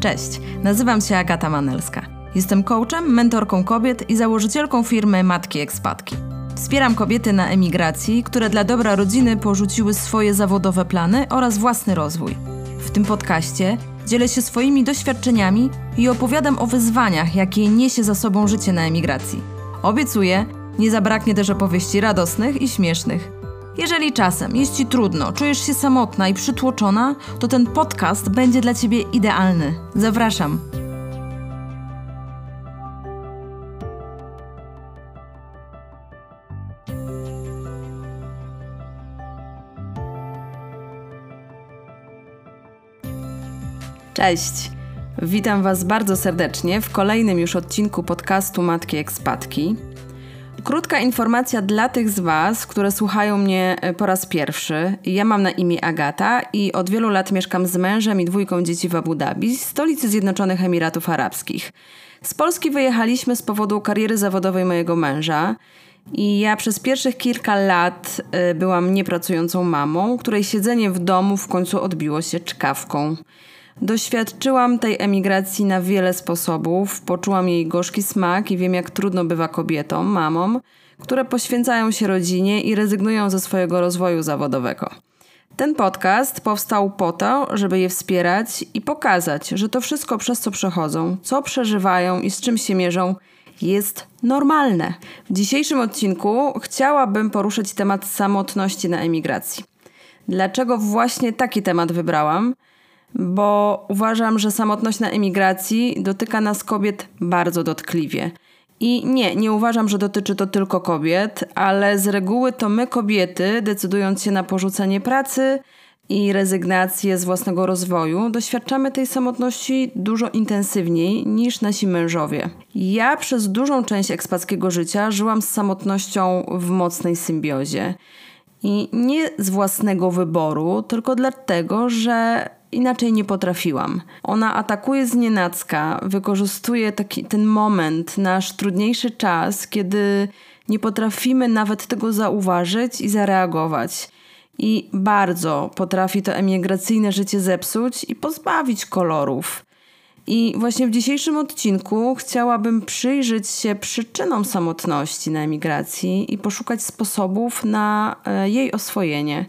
Cześć, nazywam się Agata Manelska. Jestem coachem, mentorką kobiet i założycielką firmy Matki Ekspatki. Wspieram kobiety na emigracji, które dla dobra rodziny porzuciły swoje zawodowe plany oraz własny rozwój. W tym podcaście dzielę się swoimi doświadczeniami i opowiadam o wyzwaniach, jakie niesie za sobą życie na emigracji. Obiecuję, nie zabraknie też opowieści radosnych i śmiesznych. Jeżeli czasem jest Ci trudno, czujesz się samotna i przytłoczona, to ten podcast będzie dla Ciebie idealny. Zapraszam. Cześć! Witam Was bardzo serdecznie w kolejnym już odcinku podcastu Matki Ekspatki. Krótka informacja dla tych z Was, które słuchają mnie e, po raz pierwszy. Ja mam na imię Agata i od wielu lat mieszkam z mężem i dwójką dzieci w Abu Dhabi, stolicy Zjednoczonych Emiratów Arabskich. Z Polski wyjechaliśmy z powodu kariery zawodowej mojego męża. I ja przez pierwszych kilka lat e, byłam niepracującą mamą, której siedzenie w domu w końcu odbiło się czkawką. Doświadczyłam tej emigracji na wiele sposobów, poczułam jej gorzki smak i wiem, jak trudno bywa kobietom, mamom, które poświęcają się rodzinie i rezygnują ze swojego rozwoju zawodowego. Ten podcast powstał po to, żeby je wspierać i pokazać, że to wszystko, przez co przechodzą, co przeżywają i z czym się mierzą, jest normalne. W dzisiejszym odcinku chciałabym poruszyć temat samotności na emigracji. Dlaczego właśnie taki temat wybrałam? Bo uważam, że samotność na emigracji dotyka nas kobiet bardzo dotkliwie. I nie, nie uważam, że dotyczy to tylko kobiet, ale z reguły to my, kobiety, decydując się na porzucenie pracy i rezygnację z własnego rozwoju, doświadczamy tej samotności dużo intensywniej niż nasi mężowie. Ja przez dużą część ekspackiego życia żyłam z samotnością w mocnej symbiozie. I nie z własnego wyboru, tylko dlatego, że inaczej nie potrafiłam. Ona atakuje z nienacka, wykorzystuje taki, ten moment, nasz trudniejszy czas, kiedy nie potrafimy nawet tego zauważyć i zareagować. I bardzo potrafi to emigracyjne życie zepsuć i pozbawić kolorów. I właśnie w dzisiejszym odcinku chciałabym przyjrzeć się przyczynom samotności na emigracji i poszukać sposobów na e, jej oswojenie.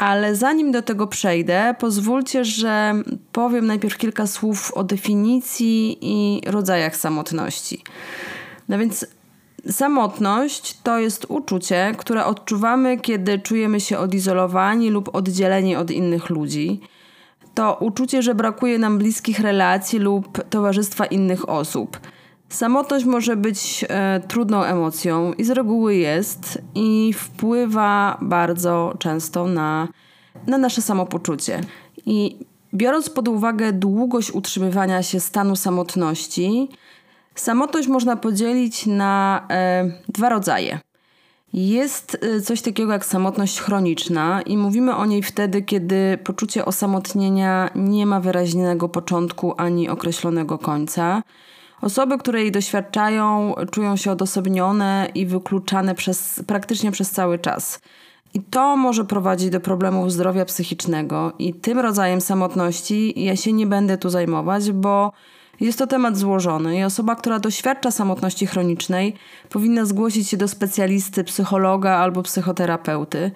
Ale zanim do tego przejdę, pozwólcie, że powiem najpierw kilka słów o definicji i rodzajach samotności. No więc samotność to jest uczucie, które odczuwamy, kiedy czujemy się odizolowani lub oddzieleni od innych ludzi. To uczucie, że brakuje nam bliskich relacji lub towarzystwa innych osób. Samotność może być e, trudną emocją i z reguły jest i wpływa bardzo często na, na nasze samopoczucie. I biorąc pod uwagę długość utrzymywania się stanu samotności, samotność można podzielić na e, dwa rodzaje. Jest e, coś takiego jak samotność chroniczna, i mówimy o niej wtedy, kiedy poczucie osamotnienia nie ma wyraźnego początku ani określonego końca. Osoby, które jej doświadczają, czują się odosobnione i wykluczane przez, praktycznie przez cały czas. I to może prowadzić do problemów zdrowia psychicznego, i tym rodzajem samotności ja się nie będę tu zajmować, bo jest to temat złożony i osoba, która doświadcza samotności chronicznej, powinna zgłosić się do specjalisty, psychologa albo psychoterapeuty.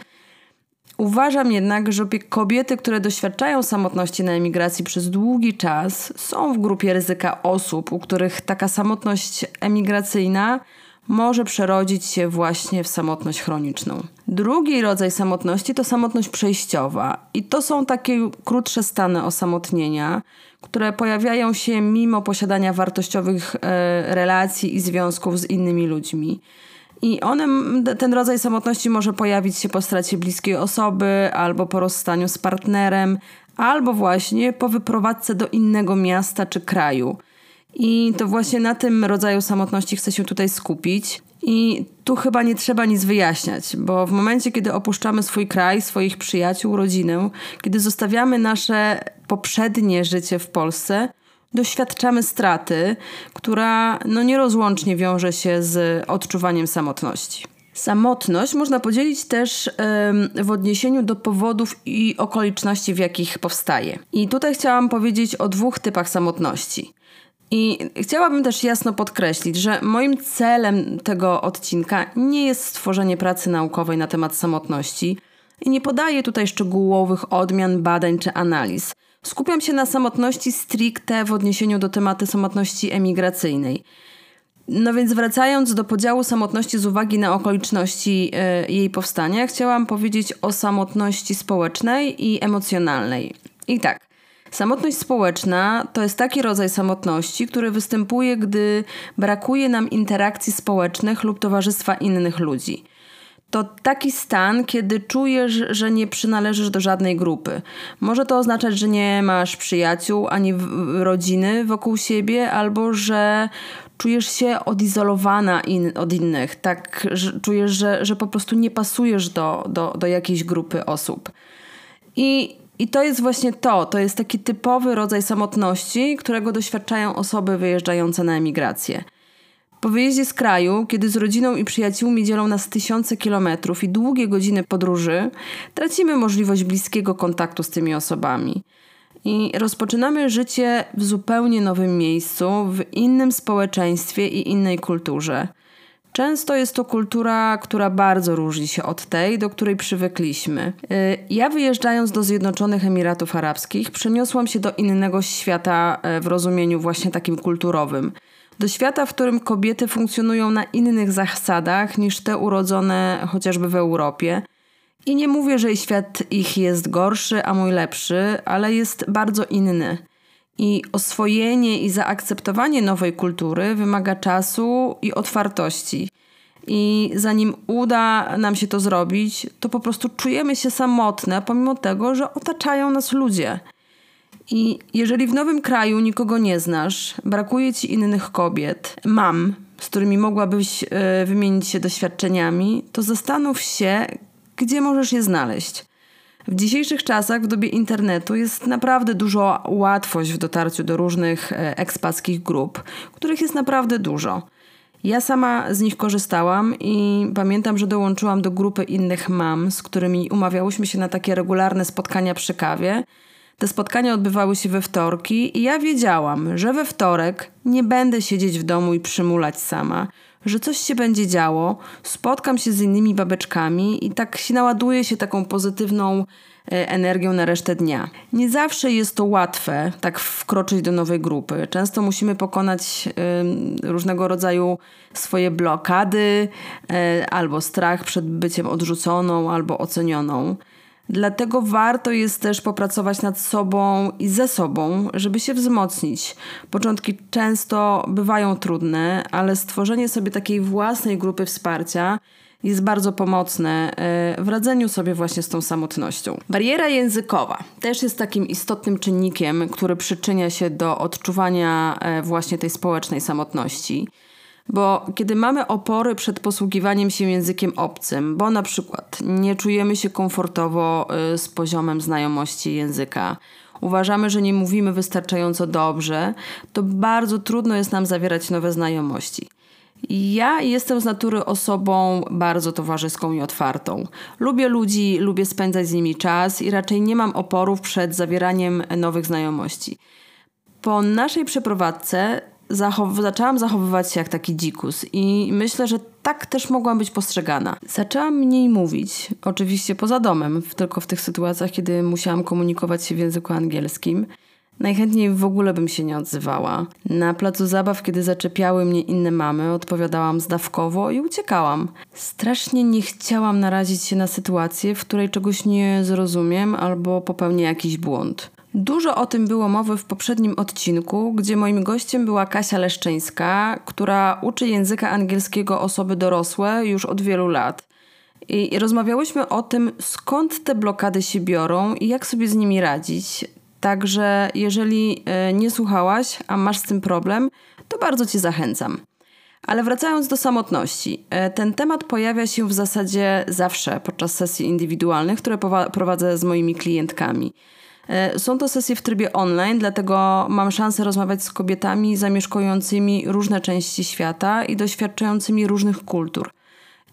Uważam jednak, że kobiety, które doświadczają samotności na emigracji przez długi czas, są w grupie ryzyka osób, u których taka samotność emigracyjna może przerodzić się właśnie w samotność chroniczną. Drugi rodzaj samotności to samotność przejściowa, i to są takie krótsze stany osamotnienia, które pojawiają się mimo posiadania wartościowych e, relacji i związków z innymi ludźmi. I one, ten rodzaj samotności może pojawić się po stracie bliskiej osoby, albo po rozstaniu z partnerem, albo właśnie po wyprowadzce do innego miasta czy kraju. I to właśnie na tym rodzaju samotności chcę się tutaj skupić. I tu chyba nie trzeba nic wyjaśniać, bo w momencie, kiedy opuszczamy swój kraj, swoich przyjaciół, rodzinę, kiedy zostawiamy nasze poprzednie życie w Polsce, doświadczamy straty, która no nierozłącznie wiąże się z odczuwaniem samotności. Samotność można podzielić też w odniesieniu do powodów i okoliczności, w jakich powstaje. I tutaj chciałam powiedzieć o dwóch typach samotności. I chciałabym też jasno podkreślić, że moim celem tego odcinka nie jest stworzenie pracy naukowej na temat samotności i nie podaję tutaj szczegółowych odmian, badań czy analiz. Skupiam się na samotności stricte w odniesieniu do tematu samotności emigracyjnej. No więc wracając do podziału samotności z uwagi na okoliczności y, jej powstania, chciałam powiedzieć o samotności społecznej i emocjonalnej. I tak, samotność społeczna to jest taki rodzaj samotności, który występuje, gdy brakuje nam interakcji społecznych lub towarzystwa innych ludzi to taki stan, kiedy czujesz, że nie przynależysz do żadnej grupy. Może to oznaczać, że nie masz przyjaciół ani rodziny wokół siebie, albo że czujesz się odizolowana in, od innych, tak że czujesz, że, że po prostu nie pasujesz do, do, do jakiejś grupy osób. I, I to jest właśnie to, to jest taki typowy rodzaj samotności, którego doświadczają osoby wyjeżdżające na emigrację. Po wyjeździe z kraju, kiedy z rodziną i przyjaciółmi dzielą nas tysiące kilometrów i długie godziny podróży, tracimy możliwość bliskiego kontaktu z tymi osobami. I rozpoczynamy życie w zupełnie nowym miejscu, w innym społeczeństwie i innej kulturze. Często jest to kultura, która bardzo różni się od tej, do której przywykliśmy. Y, ja wyjeżdżając do Zjednoczonych Emiratów Arabskich, przeniosłam się do innego świata y, w rozumieniu właśnie takim kulturowym do świata, w którym kobiety funkcjonują na innych zasadach niż te urodzone chociażby w Europie. I nie mówię, że świat ich jest gorszy, a mój lepszy, ale jest bardzo inny. I oswojenie i zaakceptowanie nowej kultury wymaga czasu i otwartości. I zanim uda nam się to zrobić, to po prostu czujemy się samotne, pomimo tego, że otaczają nas ludzie. I jeżeli w nowym kraju nikogo nie znasz, brakuje ci innych kobiet, mam, z którymi mogłabyś y, wymienić się doświadczeniami, to zastanów się, gdzie możesz je znaleźć. W dzisiejszych czasach, w dobie internetu, jest naprawdę dużo łatwość w dotarciu do różnych e, ekspackich grup, których jest naprawdę dużo. Ja sama z nich korzystałam i pamiętam, że dołączyłam do grupy innych mam, z którymi umawiałyśmy się na takie regularne spotkania przy kawie te spotkania odbywały się we wtorki i ja wiedziałam, że we wtorek nie będę siedzieć w domu i przymulać sama, że coś się będzie działo, spotkam się z innymi babeczkami i tak się naładuję się taką pozytywną e, energią na resztę dnia. Nie zawsze jest to łatwe, tak wkroczyć do nowej grupy. Często musimy pokonać y, różnego rodzaju swoje blokady, y, albo strach przed byciem odrzuconą, albo ocenioną. Dlatego warto jest też popracować nad sobą i ze sobą, żeby się wzmocnić. Początki często bywają trudne, ale stworzenie sobie takiej własnej grupy wsparcia jest bardzo pomocne e, w radzeniu sobie właśnie z tą samotnością. Bariera językowa też jest takim istotnym czynnikiem, który przyczynia się do odczuwania e, właśnie tej społecznej samotności. Bo kiedy mamy opory przed posługiwaniem się językiem obcym, bo na przykład nie czujemy się komfortowo y, z poziomem znajomości języka, uważamy, że nie mówimy wystarczająco dobrze, to bardzo trudno jest nam zawierać nowe znajomości. Ja jestem z natury osobą bardzo towarzyską i otwartą. Lubię ludzi, lubię spędzać z nimi czas i raczej nie mam oporów przed zawieraniem nowych znajomości. Po naszej przeprowadzce zachow zaczęłam zachowywać się jak taki dzikus i myślę, że tak też mogłam być postrzegana. Zaczęłam mniej mówić, oczywiście poza domem, tylko w tych sytuacjach, kiedy musiałam komunikować się w języku angielskim. Najchętniej w ogóle bym się nie odzywała. Na placu zabaw, kiedy zaczepiały mnie inne mamy, odpowiadałam zdawkowo i uciekałam. Strasznie nie chciałam narazić się na sytuację, w której czegoś nie zrozumiem albo popełnię jakiś błąd. Dużo o tym było mowy w poprzednim odcinku, gdzie moim gościem była Kasia Leszczyńska, która uczy języka angielskiego osoby dorosłe już od wielu lat. I rozmawiałyśmy o tym, skąd te blokady się biorą i jak sobie z nimi radzić. Także jeżeli e, nie słuchałaś, a masz z tym problem, to bardzo Cię zachęcam. Ale wracając do samotności, e, ten temat pojawia się w zasadzie zawsze podczas sesji indywidualnych, które prowadzę z moimi klientkami. E, są to sesje w trybie online, dlatego mam szansę rozmawiać z kobietami zamieszkującymi różne części świata i doświadczającymi różnych kultur.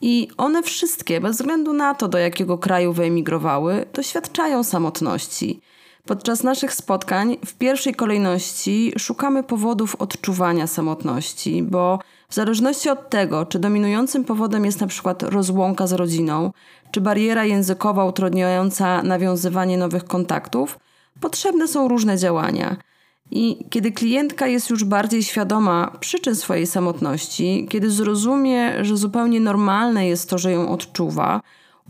I one wszystkie, bez względu na to, do jakiego kraju wyemigrowały, doświadczają samotności. Podczas naszych spotkań w pierwszej kolejności szukamy powodów odczuwania samotności, bo w zależności od tego, czy dominującym powodem jest na przykład rozłąka z rodziną, czy bariera językowa utrudniająca nawiązywanie nowych kontaktów, potrzebne są różne działania. I kiedy klientka jest już bardziej świadoma przyczyn swojej samotności, kiedy zrozumie, że zupełnie normalne jest to, że ją odczuwa,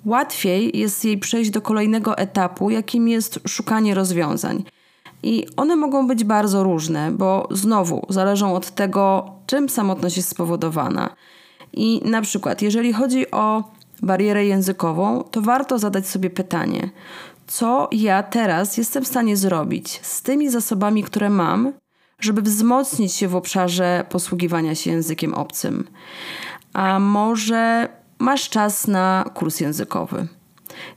łatwiej jest jej przejść do kolejnego etapu, jakim jest szukanie rozwiązań. I one mogą być bardzo różne, bo znowu zależą od tego, czym samotność jest spowodowana. I na przykład, jeżeli chodzi o barierę językową, to warto zadać sobie pytanie: co ja teraz jestem w stanie zrobić z tymi zasobami, które mam, żeby wzmocnić się w obszarze posługiwania się językiem obcym? A może masz czas na kurs językowy?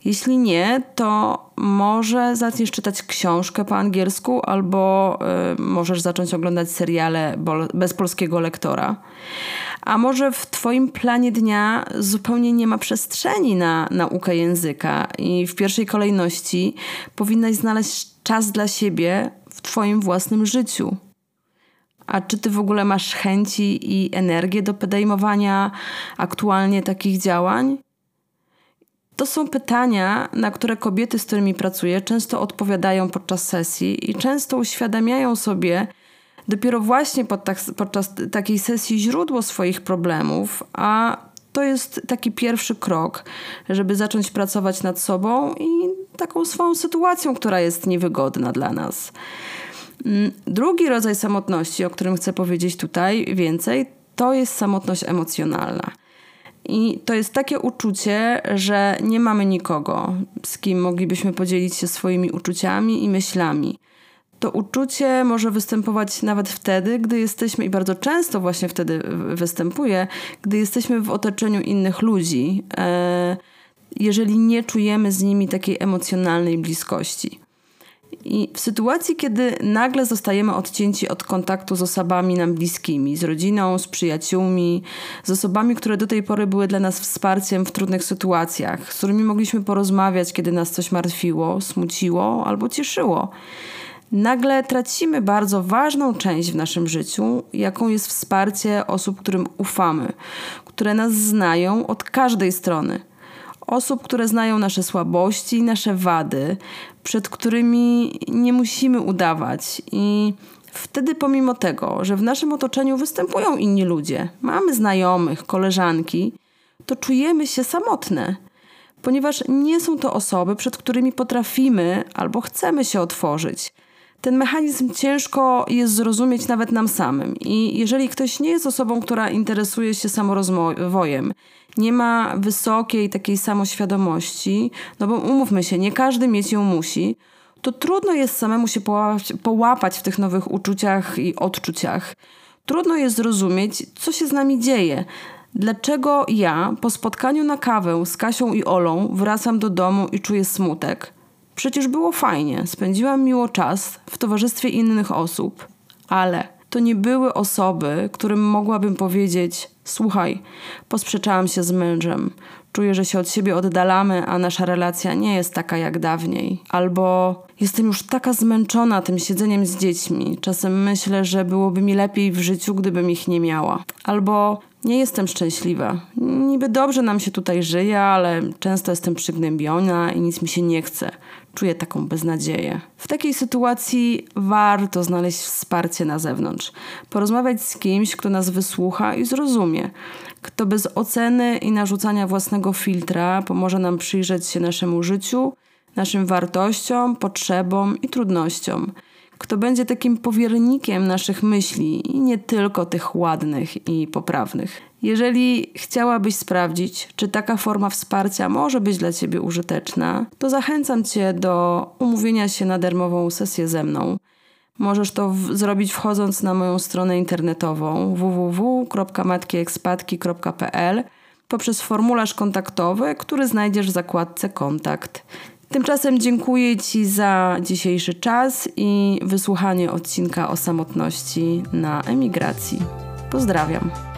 Jeśli nie, to może zaczniesz czytać książkę po angielsku, albo y, możesz zacząć oglądać seriale bez polskiego lektora. A może w Twoim planie dnia zupełnie nie ma przestrzeni na naukę języka i w pierwszej kolejności powinnaś znaleźć czas dla siebie w Twoim własnym życiu. A czy ty w ogóle masz chęci i energię do podejmowania aktualnie takich działań? To są pytania, na które kobiety, z którymi pracuję, często odpowiadają podczas sesji i często uświadamiają sobie dopiero właśnie podczas, takiej sesji źródło swoich problemów, a to jest taki pierwszy krok, żeby zacząć pracować nad sobą i taką swoją sytuacją, która jest niewygodna dla nas. Mm, drugi rodzaj samotności, o którym chcę powiedzieć tutaj więcej, to jest samotność emocjonalna. I to jest takie uczucie, że nie mamy nikogo, z kim moglibyśmy podzielić się swoimi uczuciami i myślami. To uczucie może występować nawet wtedy, gdy jesteśmy, i bardzo często właśnie wtedy występuje, gdy jesteśmy w otoczeniu innych ludzi, e, jeżeli nie czujemy z nimi takiej emocjonalnej bliskości. I w sytuacji, kiedy nagle zostajemy odcięci od kontaktu z osobami nam bliskimi, z rodziną, z przyjaciółmi, z osobami, które do tej pory były dla nas wsparciem w trudnych sytuacjach, z którymi mogliśmy porozmawiać, kiedy nas coś martwiło, smuciło albo cieszyło, nagle tracimy bardzo ważną część w naszym życiu, jaką jest wsparcie osób, którym ufamy, które nas znają od każdej strony osób, które znają nasze słabości, nasze wady, przed którymi nie musimy udawać. I wtedy, pomimo tego, że w naszym otoczeniu występują inni ludzie, mamy znajomych, koleżanki, to czujemy się samotne, ponieważ nie są to osoby, przed którymi potrafimy albo chcemy się otworzyć ten mechanizm ciężko jest zrozumieć nawet nam samym. I jeżeli ktoś nie jest osobą, która interesuje się samorozwojem, nie ma wysokiej takiej samoświadomości, no bo umówmy się, nie każdy mieć ją musi, to trudno jest samemu się połapać, połapać w tych nowych uczuciach i odczuciach. Trudno jest zrozumieć, co się z nami dzieje. Dlaczego ja po spotkaniu na kawę z Kasią i Olą wracam do domu i czuję smutek? Przecież było fajnie, spędziłam miło czas w towarzystwie innych osób, ale to nie były osoby, którym mogłabym powiedzieć: Słuchaj, posprzeczałam się z mężem, czuję, że się od siebie oddalamy, a nasza relacja nie jest taka jak dawniej. Albo jestem już taka zmęczona tym siedzeniem z dziećmi, czasem myślę, że byłoby mi lepiej w życiu, gdybym ich nie miała. Albo nie jestem szczęśliwa. Niby dobrze nam się tutaj żyje, ale często jestem przygnębiona i nic mi się nie chce. Czuję taką beznadzieję. W takiej sytuacji warto znaleźć wsparcie na zewnątrz. Porozmawiać z kimś, kto nas wysłucha i zrozumie. Kto bez oceny i narzucania własnego filtra pomoże nam przyjrzeć się naszemu życiu, naszym wartościom, potrzebom i trudnościom kto będzie takim powiernikiem naszych myśli i nie tylko tych ładnych i poprawnych. Jeżeli chciałabyś sprawdzić, czy taka forma wsparcia może być dla Ciebie użyteczna, to zachęcam Cię do umówienia się na darmową sesję ze mną. Możesz to w- zrobić wchodząc na moją stronę internetową www.matkiekspatki.pl poprzez formularz kontaktowy, który znajdziesz w zakładce Kontakt. Tymczasem dziękuję Ci za dzisiejszy czas i wysłuchanie odcinka o samotności na emigracji. Pozdrawiam.